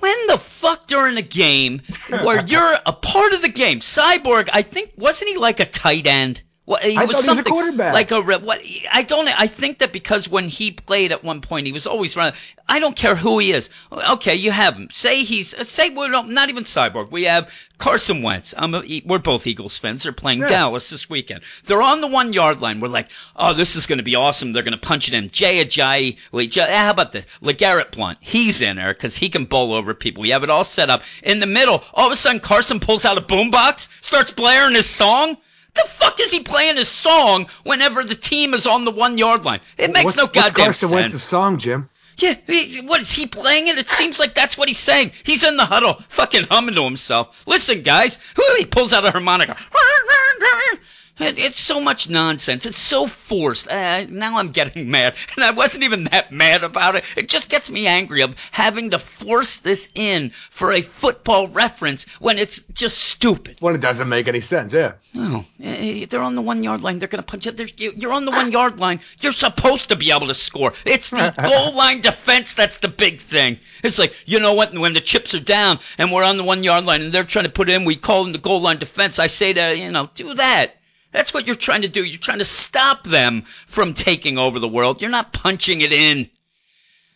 when the fuck during a game where you're a part of the game, Cyborg, I think wasn't he like a tight end? What, he I was thought he was a quarterback. like a re- what? I don't. I think that because when he played at one point, he was always running. I don't care who he is. Okay, you have him. Say he's. Say we're not, not even Cyborg. We have Carson Wentz. A, we're both Eagles fans. They're playing Yeah. Dallas this weekend. They're on the one yard line. We're like, oh, this is going to be awesome. They're going to punch it in. Jay Ajayi. Wait, Jay, eh, how about this? LeGarrette Blunt. He's in there because he can bowl over people. We have it all set up. In the middle, all of a sudden, Carson pulls out a boombox, starts blaring his song. The fuck is he playing his song whenever the team is on the one yard line? It makes what's, no what's goddamn Carson sense. Wentz's song, Jim? Yeah, he- what is he playing it? It seems like that's what he's saying. He's in the huddle, fucking humming to himself. Listen, guys, who he pulls out a harmonica. It, it's so much nonsense. It's so forced. Uh, now I'm getting mad, [laughs] and I wasn't even that mad about it. It just gets me angry of having to force this in for a football reference when it's just stupid. When it doesn't make any sense, yeah. Oh, eh, they're on the one yard line. They're going to punch it. You- You're on the one yard line. You're supposed to be able to score. It's the [laughs] goal line defense that's the big thing. It's like, you know what? When the chips are down and we're on the one yard line and they're trying to put in, we call them the goal line defense. I say to, you know, do that. That's what you're trying to do. You're trying to stop them from taking over the world. You're not punching it in.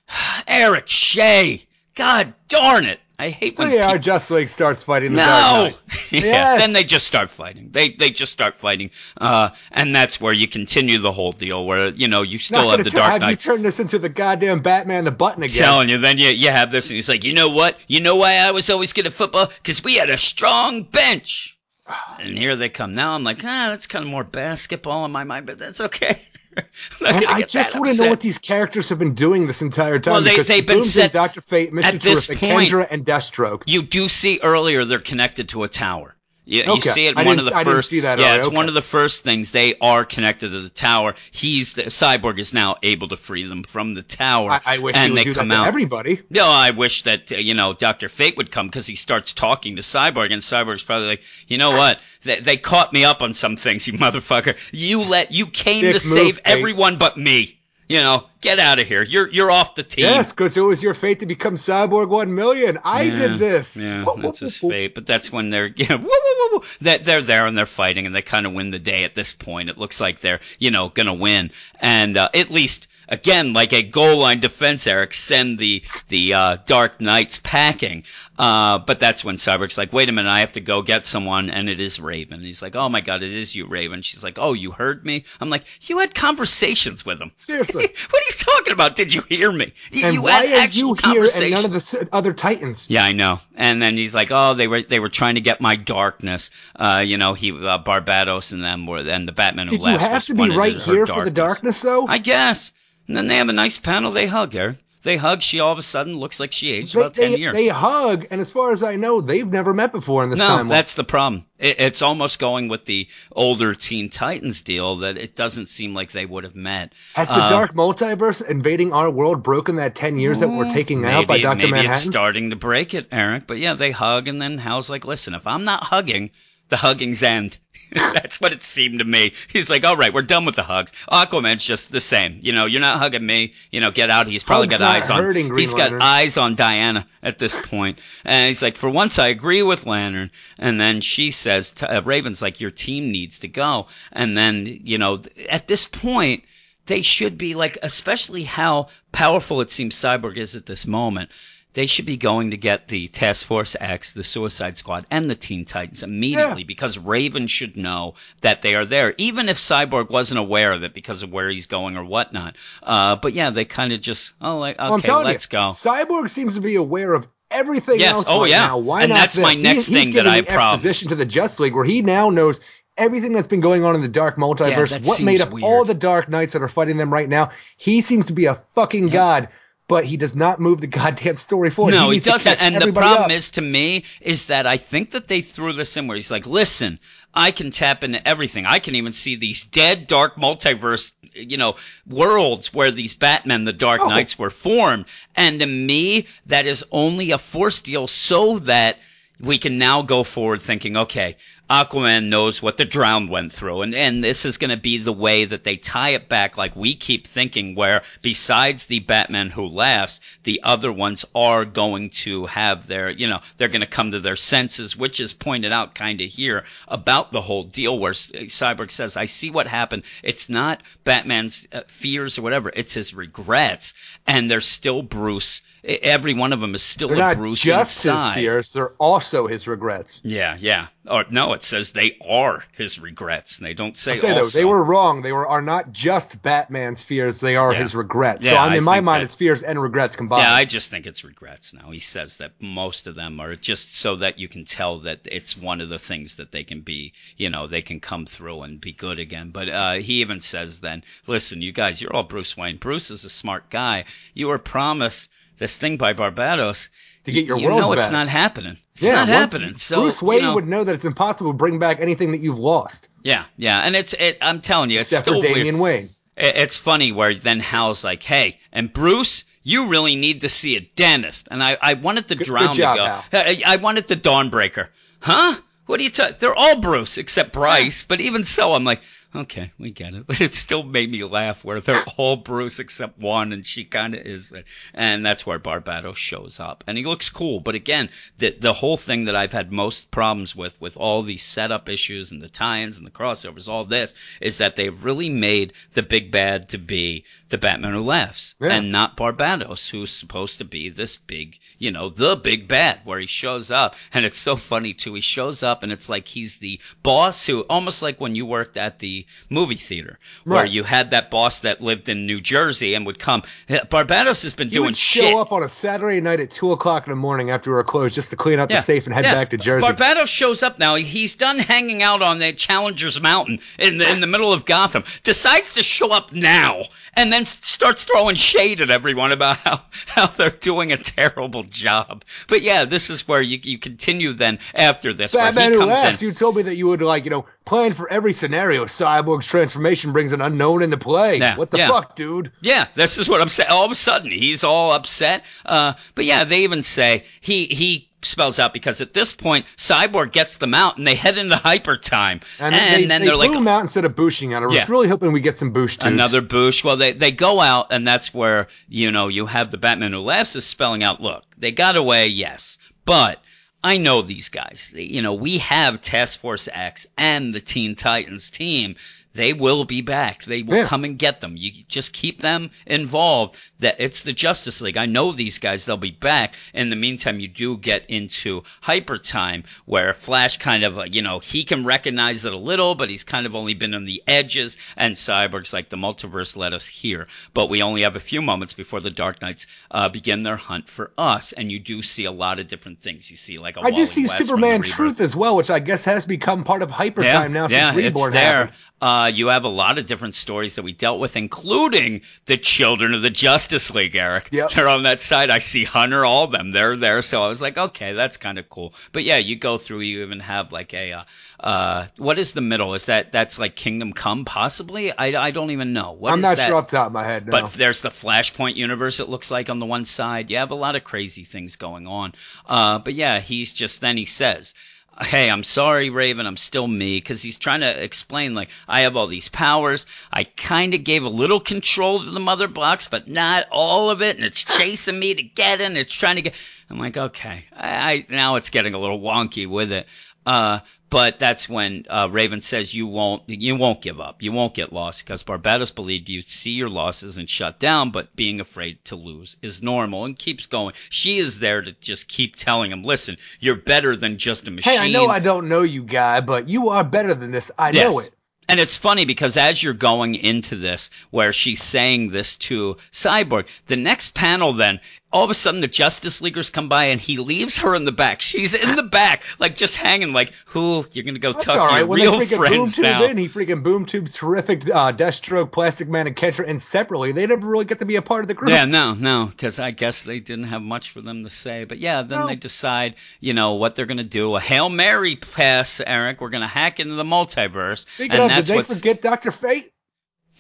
[sighs] Eric Shea. God darn it. I hate when yeah, our people- Just League starts fighting the Dark [laughs] no. Yeah. Yes. Then they just start fighting. They they just start fighting. Uh, and that's where you continue the whole deal where, you know, you still have the tur- Dark have Knights. you turned this into the goddamn Batman the button again? Telling you, then you, you have this, and he's like, you know what? You know why I was always good at football? Because we had a strong bench. [sighs] And here they come. Now I'm like, ah, that's kind of more basketball in my mind, but that's okay. [laughs] I'm not And I just want to know what these characters have been doing this entire time. Well, they- they've been set- Doctor Fate, Mr. at this Terrific, point- Kendra, and Deathstroke. You do see earlier they're connected to a tower. You, you see it I one of the I first. see that yeah, already. it's Okay. one of the first things. They are connected to the tower. He's the cyborg is now able to free them from the tower. I, I wish and they come to out. everybody. No, I wish that uh, you know Doctor Fate would come because he starts talking to Cyborg, and Cyborg's probably like, you know what? They, they caught me up on some things, you motherfucker. You let you came Dick to move, save Fate. everyone but me. You know, get out of here. You're you're off the team. Yes, because it was your fate to become Cyborg One Million. I Yeah, did this. Yeah, that's his fate. But that's when they're [laughs] yeah, woo. That they're there and they're fighting and they kind of win the day at this point. It looks like they're you know gonna win and uh, at least again like a goal line defense. Eric send the the uh, Dark Knights packing. Uh, but that's when Cyborg's like, wait a minute, I have to go get someone, and it is Raven. He's like, oh my god, it is you, Raven. She's like, oh, you heard me? I'm like, you had conversations with him. Seriously. [laughs] what are you talking about? Did you hear me? And you why had are actual you here and none of the other Titans? Yeah, I know. And then he's like, "Oh, they were they were trying to get my darkness." Uh, you know, he uh, Barbatos and them were, and the Batman who Did you left have to be right her here for the darkness, though? I guess. And then they have a nice panel. They hug her. They hug. She all of a sudden looks like she aged they, about ten they, years. they hug, and as far as I know, they've never met before in this no, time. that's the problem. It, it's almost going with the older Teen Titans deal that it doesn't seem like they would have met. Has the Uh, dark multiverse invading our world broken that 10 years that we're taking out by Maybe- Dr. Maybe Manhattan? it's starting to break it, Eric. But yeah, they hug, and then Hal's like, "Listen, if I'm not hugging, the hugging's end." [laughs] That's what it seemed to me. He's like, "All right, we're done with the hugs. Aquaman's just the same. You know, you're not hugging me. You know, get out. He's probably Hug's got eyes on. Green He's got eyes on Diana at this point." And he's like, "For once, I agree with Lantern." And then she says, to, uh, "Raven's like, your team needs to go." And then you know, at this point they should be like, especially how powerful it seems Cyborg is at this moment. They should be going to get the Task Force X, the Suicide Squad, and the Teen Titans immediately Yeah. because Raven should know that they are there, even if Cyborg wasn't aware of it because of where he's going or whatnot. Uh, but yeah, they kind of just, oh, like, Well, okay, telling let's you, go. Cyborg seems to be aware of everything Yes. else Oh, right yeah. now. Why And not that's my next He- thing that I the prob- exposition to the Just League where he now knows everything that's been going on in the Dark Multiverse, that what made up weird. all the Dark Knights that are fighting them right now. He seems to be a fucking god, but he does not move the [laughs] goddamn story forward. No, he, to doesn't. And the problem up. is to me is that I think that they threw this in where he's like, listen, I can tap into everything. I can even see these dead dark multiverse, you know, worlds where these Batmen, the Dark Oh. Knights, were formed. And to me, that is only a force deal so that we can now go forward thinking, okay, Aquaman knows what the drowned went through, and and this is going to be the way that they tie it back, like we keep thinking. Where besides the Batman who laughs, the other ones are going to have their, you know, they're going to come to their senses, which is pointed out kind of here about the whole deal, where Cyborg says, "I see what happened. It's not Batman's uh, fears or whatever; it's his regrets, and there's still Bruce. Every one of them is still They're a not Bruce just inside." his fears, they're also his regrets. Yeah, yeah. Or no, it says they are his regrets. They don't say, I say though, they were wrong. They were are not just Batman's fears; they are Yeah. his regrets. Yeah, so I mean, I in my mind, that- it's fears and regrets combined. Yeah, I just think it's regrets now. He says that most of them are just so that you can tell that it's one of the things that they can be, you know, they can come through and be good again. But uh, he even says then, listen, you guys, you're all Bruce Wayne. Bruce is a smart guy. You were promised this thing by Barbatos. to get your you world know it's not happening. It's yeah, not happening. So Bruce you Wayne know- would know that it's impossible to bring back anything that you've lost, Yeah, yeah, and it's it. I'm telling you, it's except still for Damian weird. Wayne. It- It's funny where then Hal's like, "Hey, and Bruce, you really need to see a dentist." And I, I wanted the Good- drown good job, to go. Hal. I, I wanted the Dawnbreaker, huh? What are you talking? They're all Bruce except Bryce, but even so, I'm like, okay, we get it. [laughs] But it still made me laugh where they're [laughs] all Bruce except one, and she kind of is. But, and that's where Barbatos shows up, and he looks cool. But again, the the whole thing that I've had most problems with, with all these setup issues and the tie-ins and the crossovers, all this is that they've really made the big bad to be the Batman who laughs, Yeah. and not Barbatos, who's supposed to be this big, you know, the big bad, where he shows up. And it's so funny, too. He shows up, and it's like he's the boss who, almost like when you worked at the movie theater, where you had that boss that lived in New Jersey and would come. Barbatos has been He doing would shit. show up on a Saturday night at two o'clock in the morning after we were closed just to clean out the safe and head yeah. back to Jersey. Barbatos shows up now. He's done hanging out on that Challengers Mountain in the in the middle of Gotham. Decides to show up now and then starts throwing shade at everyone about how, how they're doing a terrible job. But yeah, this is where you you continue then after this Batman who in. You told me that you would like, you know, plan for every scenario. Cyborg's transformation brings an unknown into play. Yeah, what the yeah. fuck, dude? Yeah, this is what I'm saying. All of a sudden, he's all upset. Uh, but yeah, they even say he he spells out because at this point, Cyborg gets them out and they head into hyper time, And, and, then they, then they are like, him out instead of booshing out. I was Yeah. really hoping we get some boosh tubes. Another boosh. Well, they, they go out, and that's where, you know, you have the Batman who laughs is spelling out, look, they got away, yes, but I know these guys. You know, we have Task Force X and the Teen Titans team. They will be back. They will Yeah. come and get them. You just keep them involved. That it's the Justice League. I know these guys. They'll be back. In the meantime, you do get into hyper time where Flash kind of, you know, he can recognize it a little, but he's kind of only been on the edges. And Cyborg's like the multiverse let us here, but we only have a few moments before the Dark Knights uh, begin their hunt for us. And you do see a lot of different things. You see like a I do see West Superman Truth as well, which I guess has become part of hyper time now yeah, since Reborn it's there. happened. Uh, you have a lot of different stories that we dealt with, including the children of the Justice League, Eric. Yep. They're on that side. I see Hunter, all of them. They're there. So I was like, okay, that's kind of cool. But yeah, you go through, you even have like a, uh, uh, what is the middle? Is that, that's like Kingdom Come, possibly? I, I don't even know. What I'm is not that? sure off the top of my head. No. But there's the Flashpoint universe, it looks like, on the one side. You have a lot of crazy things going on. Uh, but yeah, he's just, then he says, Hey, I'm sorry, Raven. I'm still me. Because he's trying to explain, like, I have all these powers. I kind of gave a little control to the mother box, but not all of it. And it's chasing me to get. And it's trying to get. I'm like, okay. I, I now it's getting a little wonky with it. Uh, but that's when uh, Raven says you won't you won't give up. You won't get lost because Barbatos believed you'd see your losses and shut down, but being afraid to lose is normal and keeps going. She is there to just keep telling him, listen, you're better than just a machine. hey, I know I don't know you, guy, but you are better than this. I know it. And it's funny because as you're going into this, where she's saying this to Cyborg, the next panel then, all of a sudden the Justice Leaguers come by and he leaves her in the back. She's in the back, like just hanging, like, who, you're going to go That's right. your When real they freaking boom friends now. in, he freaking boom tubes terrific uh, Deathstroke, Plastic Man, and Ketcher and separately. They never really get to be a part of the group. Yeah, no, no, because I guess they didn't have much for them to say. But yeah, then No. they decide, you know, what they're going to do. A Hail Mary pass, Eric. We're going to hack into the multiverse. Speaking and of, did they what's. forget Doctor Fate?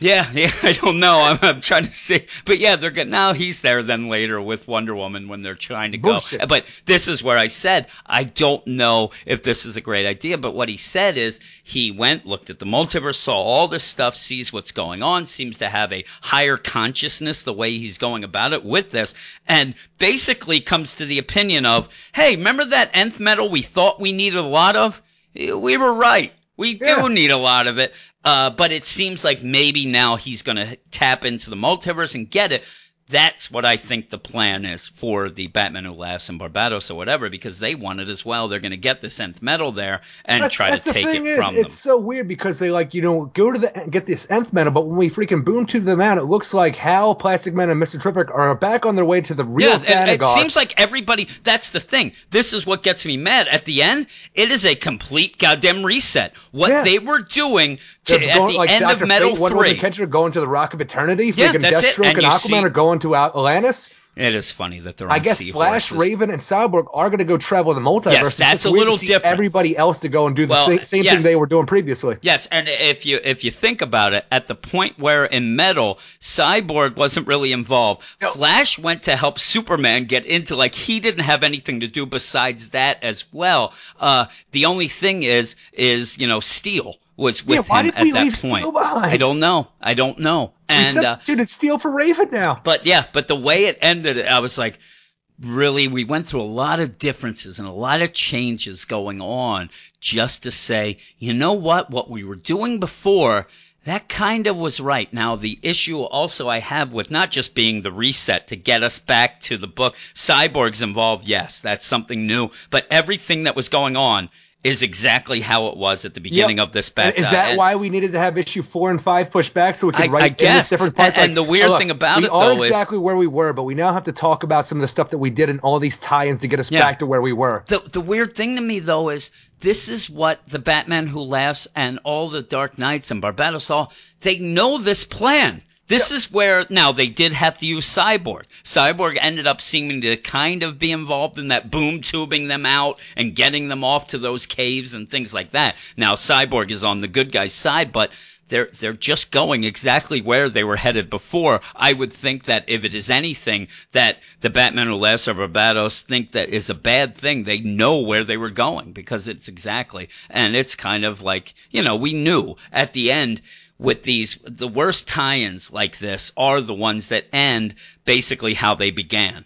Yeah, [laughs] yeah, I don't know. I'm, I'm trying to see, but yeah, they're good. Now he's there then later with Wonder Woman when they're trying to Bullshit. go. But this is where I said I don't know if this is a great idea. But what he said is he went, looked at the multiverse, saw all this stuff, sees what's going on, seems to have a higher consciousness the way he's going about it with this, and basically comes to the opinion of, hey, remember that nth metal we thought we needed a lot of? We were right. We do Yeah. need a lot of it. Uh, but it seems like maybe now he's going to tap into the multiverse and get it. That's what I think the plan is for the Batman Who Laughs in Barbatos or whatever, because they want it as well. They're going to get the nth metal there and That's- try that's to take it is, from them. It's so weird because they like you know go to the get this nth metal, but when we freaking boom tube them out, it looks like Hal, Plastic Man, and Mister Terrific are back on their way to the real Yeah, it, it seems like everybody. That's the thing. This is what gets me mad. At the end, it is a complete goddamn reset. What Yeah. they were doing to, They're at the like end Dr. of Metal Fate, Three. Catcher going to the Rock of Eternity. Yeah, that's it. And and, Aquaman see- are going to Al- Atlantis. It is funny that they're. On I guess Flash, seahorses. Raven, and Cyborg are going to go travel the multiverse. Yes, It's that's just a little different. Everybody else to go and do the Well, same, same yes. thing they were doing previously. Yes, and if you if you think about it, at the point where in Metal, Cyborg wasn't really involved. No. Flash went to help Superman get into like he didn't have anything to do besides that as well. Uh, the only thing is is you know Steel was with Yeah, why him did at we that leave point. Steel behind? I don't know. I don't know. We And uh, substituted Steel for Raven now. but yeah, but the way it ended, I was like, really, we went through a lot of differences and a lot of changes going on just to say, you know what, what we were doing before, that kind of was right. Now, the issue also I have with not just being the reset to get us back to the book, Cyborg's involved, yes, that's something new, but everything that was going on is exactly how it was at the beginning Yep. of this batch. Is uh, that And- why we needed to have issue four and five pushed back so we could I- write I guess. different parts? And- and the weird oh, thing about we it, though, is- exactly where we were, but we now have to talk about some of the stuff that we did and all these tie-ins to get us Yeah. back to where we were. the the weird thing to me though is this is what the Batman Who Laughs and all the Dark Knights and Barbatos all they know this plan. This is where now they did have to use Cyborg. Cyborg ended up seeming to kind of be involved in that boom tubing them out and getting them off to those caves and things like that. Now Cyborg is on the good guy's side, but they're they're just going exactly where they were headed before. I would think that if it is anything that the Batman Who Laughs or Barbatos think that is a bad thing, they know where they were going because it's exactly and it's kind of like you know we knew at the end with these the worst tie-ins like this are the ones that end basically how they began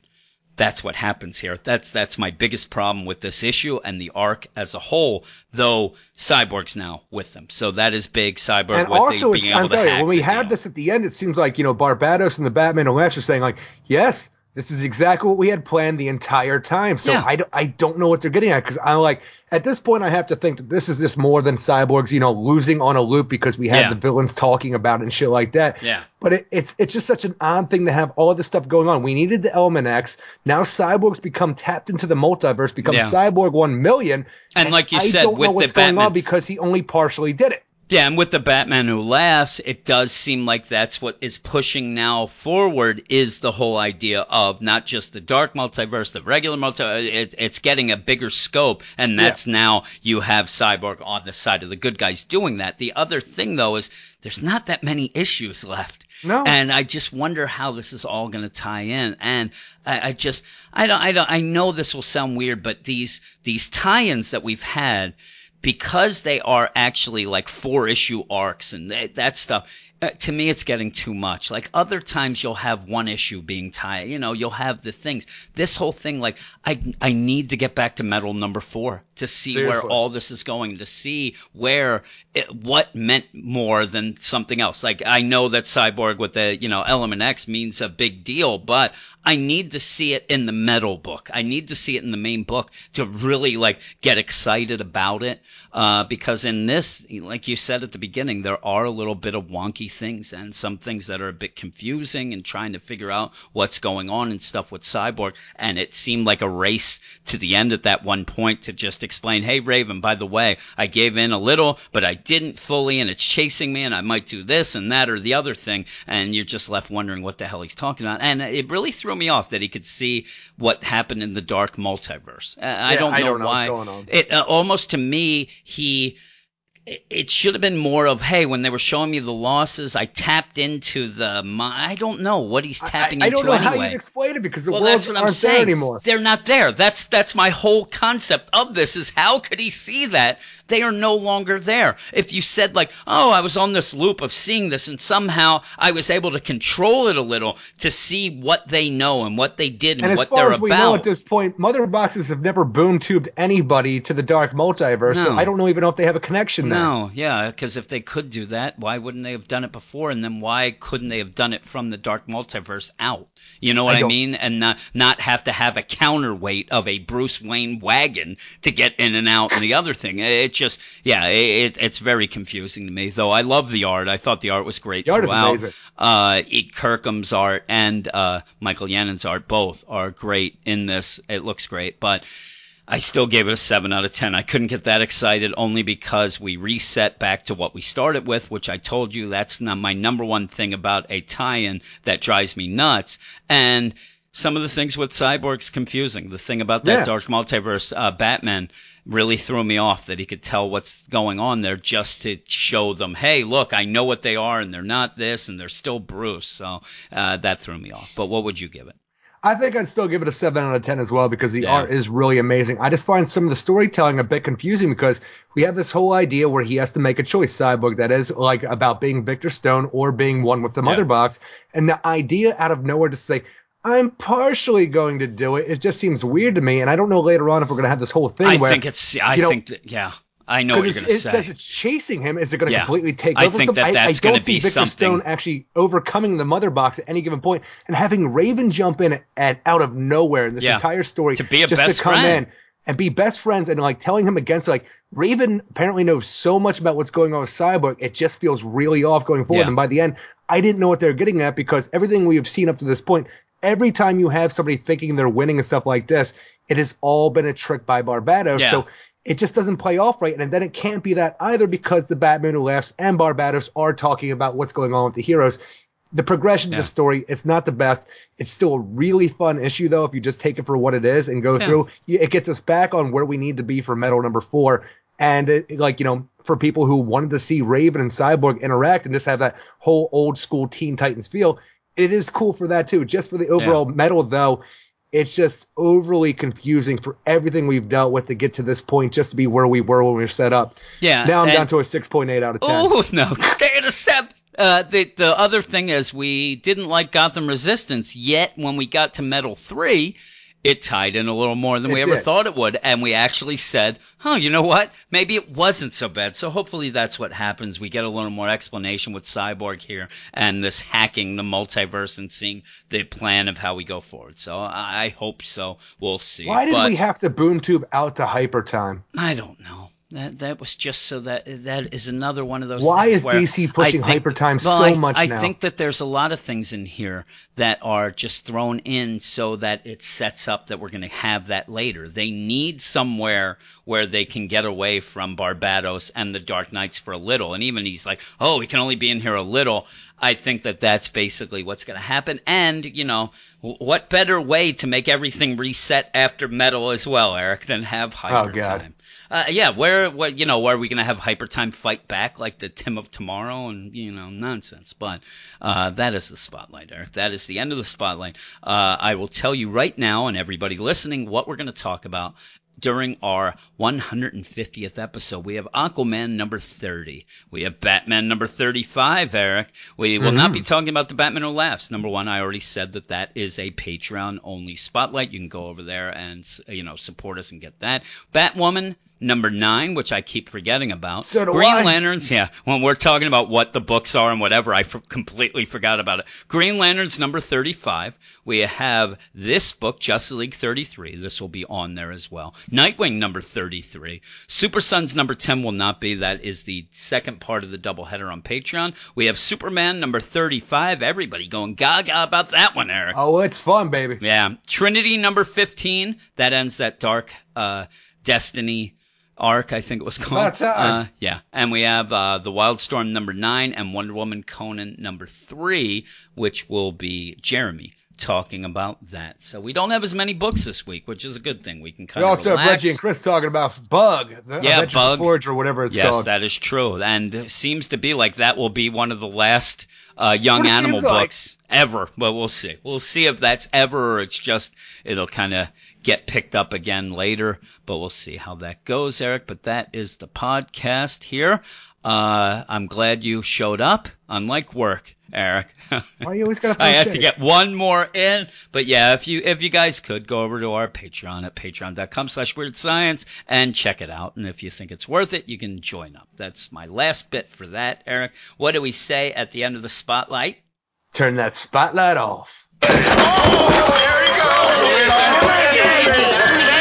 that's what happens here. That's that's my biggest problem with this issue and the arc as a whole. Though Cyborg's now with them, so that is big. Cyborg And with also, the, it's, I'm hack when we had this at the end, it seems like you know Barbatos and the Batman and Lance are saying like, yes, this is exactly what we had planned the entire time. So Yeah. I, don't, I don't know what they're getting at because I'm like, at this point, I have to think that this is just more than Cyborg's, you know, losing on a loop because we had Yeah. the villains talking about it and shit like that. Yeah. But it, it's it's just such an odd thing to have all of this stuff going on. We needed the Element X. Now Cyborg's become tapped into the multiverse, becomes Yeah. Cyborg one million. And like you I said, don't with know the Batman- on because he only partially did it. Yeah, and with the Batman Who Laughs, it does seem like that's what is pushing now forward is the whole idea of not just the dark multiverse, the regular multiverse. It, it's getting a bigger scope, and that's now you have Cyborg on the side of the good guys doing that. The other thing, though, is there's not that many issues left. No. And I just wonder how this is all going to tie in. And I, I just, I don't, I don't, I know this will sound weird, but these, these tie-ins that we've had, because they are actually like four issue arcs and that, that stuff, uh, to me, it's getting too much. Like other times, you'll have one issue being tied. You know, you'll have the things. This whole thing, like I, I need to get back to Metal number four to see where all this is going, to see where it, what meant more than something else. Like I know that Cyborg with the you know Element X means a big deal, but I need to see it in the Metal book. I need to see it in the main book to really like get excited about it. Uh, because in this, like you said at the beginning, there are a little bit of wonky things and some things that are a bit confusing and trying to figure out what's going on and stuff with Cyborg. And it seemed like a race to the end at that one point to just explain, hey, Raven, by the way, I gave in a little, but I didn't fully, and it's chasing me, and I might do this and that or the other thing. And you're just left wondering what the hell he's talking about. And it really threw me off that he could see what happened in the dark multiverse. Uh, I don't know I don't know what's why. going on. It uh, almost to me, he it- should have been more of hey when they were showing me the losses i tapped into the mi- i don't know what he's tapping I, I into don't know anyway how you explain it because the well worlds that's what i'm aren't saying. there anymore. they're not there. That's that's my whole concept of this is how could he see that? They are no longer there. If you said like oh i was on this loop of seeing this and somehow i was able to control it a little to see what they know and what they did and, And what they're as we about. know at this point, mother boxes have never boom tubed anybody to the dark multiverse, so I don't know even know if they have a connection there. No, yeah, because if they could do that, why wouldn't they have done it before? And then why couldn't they have done it from the dark multiverse out? You know what I I, mean? And not not have to have a counterweight of a Bruce Wayne wagon to get in and out. And the other thing, it just, yeah, it, it's very confusing to me. Though I love the art. I thought the art was great The art is amazing. Uh. Kirkham's art and uh, Michael Yannon's art both are great in this. It looks great, but. I still gave it a 7 out of 10. I couldn't get that excited only because we reset back to what we started with, which I told you that's not my number one thing about a tie in that drives me nuts. And some of the things with Cyborg's confusing. The thing about that Yeah. Dark Multiverse uh, Batman really threw me off that he could tell what's going on there just to show them, hey, look, I know what they are, and they're not this, and they're still Bruce. So uh, that threw me off. But what would you give it? I think I'd still give it a seven out of ten as well because the Yeah. art is really amazing. I just find some of the storytelling a bit confusing because we have this whole idea where he has to make a choice, Cyborg, that is like about being Victor Stone or being one with the Mother Box, and the idea out of nowhere to say. I'm partially going to do it. It just seems weird to me, and I don't know later on if we're going to have this whole thing I where think it's. I you know, think that. Yeah, I know what you're going to it says it's chasing him. Is it going to Yeah. completely take I over? think So that I, that's I don't gonna see be Victor something- Stone actually overcoming the Mother Box at any given point and having Raven jump in at, out of nowhere in this Yeah. entire story To be a just best to come friend. in and be best friends and like telling him against like Raven apparently knows so much about what's going on with Cyborg. It just feels really off going forward. Yeah. And by the end, I didn't know what they were getting at because everything we have seen up to this point, every time you have somebody thinking they're winning and stuff like this, it has all been a trick by Barbatos. Yeah. So it just doesn't play off right. And then it can't be that either because the Batman Who Laughs and Barbatos are talking about what's going on with the heroes. The progression Yeah. of the story, it's not the best. It's still a really fun issue though, if you just take it for what it is and go Yeah. through. It gets us back on where we need to be for Metal number four. And it, like, you know, for people who wanted to see Raven and Cyborg interact and just have that whole old school Teen Titans feel, it is cool for that too. Just for the overall metal though, it's just overly confusing for everything we've dealt with to get to this point just to be where we were when we were set up. Yeah, Now I'm and- down to a 6.8 out of 10. Oh no, [laughs] stay at a seven. Uh, the the other thing is we didn't like Gotham Resistance yet. When we got to Metal Three, it tied in a little more than It we ever did. thought it would, and we actually said, "Oh, you know what? Maybe it wasn't so bad." So hopefully that's what happens. We get a little more explanation with Cyborg here and this hacking the multiverse and seeing the plan of how we go forward. So I I hope so. We'll see. Why did But- we have to boom tube out to hyper time? I don't know. That that was just so that that is another one of those. Why is DC pushing I think- Hypertime well, so I, much I now? think that there's a lot of things in here that are just thrown in so that it sets up that we're going to have that later. They need somewhere where they can get away from Barbatos and the Dark Knights for a little. And even he's like, oh, we can only be in here a little. I think that that's basically what's going to happen. And, you know, what better way to make everything reset after metal as well, Eric, than have hyper Oh, God. Uh, yeah, where, where, you know, where are we going to have hyper time fight back like the Tim of Tomorrow and, you know, nonsense. But uh, that is the spotlight, Eric. That is the end of the spotlight. Uh, I will tell you right now, and everybody listening, what we're going to talk about during our 150th episode. We have Aquaman number 30. We have Batman number 35, Eric. We will not be talking about the Batman Who Laughs. Number one, I already said that that is a Patreon only spotlight. You can go over there and, you know, support us and get that. Batwoman. Number nine, which I keep forgetting about. So do Green I. Lanterns, yeah. When we're talking about what the books are and whatever, I f- completely forgot about it. Green Lanterns number 35. We have this book, Justice League 33. This will be on there as well. Nightwing number 33. Super Sons number 10 will not be. That is the second part of the doubleheader on Patreon. We have Superman number 35. Everybody going gaga about that one, Eric. Oh, it's fun, baby. Yeah. Trinity number 15. That ends that dark uh, destiny arc, I think it was called. Uh, yeah. And we have uh, the Wildstorm number 9 and Wonder Woman Conan number 3, which will be Jeremy talking about that. So we don't have as many books this week, which is a good thing. We can We kind of also have. Reggie and Chris talking about Bug, the Yeah, Bug. Forge or whatever it's yes, called. Yes, that is true, and it seems to be like that will be one of the last uh, young animal seems like. books ever. But we'll see. We'll see if that's ever, or it's just it'll kind of get picked up again later. But we'll see how that goes, Eric. But that is the podcast here. Uh, I'm glad you showed up. Unlike work, Eric. Why you always gotta throw [laughs] I have shade? to get one more in. But yeah, if you if you guys could go over to our Patreon at patreon.com slash weird science and check it out. And if you think it's worth it, you can join up. That's my last bit for that, Eric. What do we say at the end of the spotlight? Turn that spotlight off. Oh, there we go.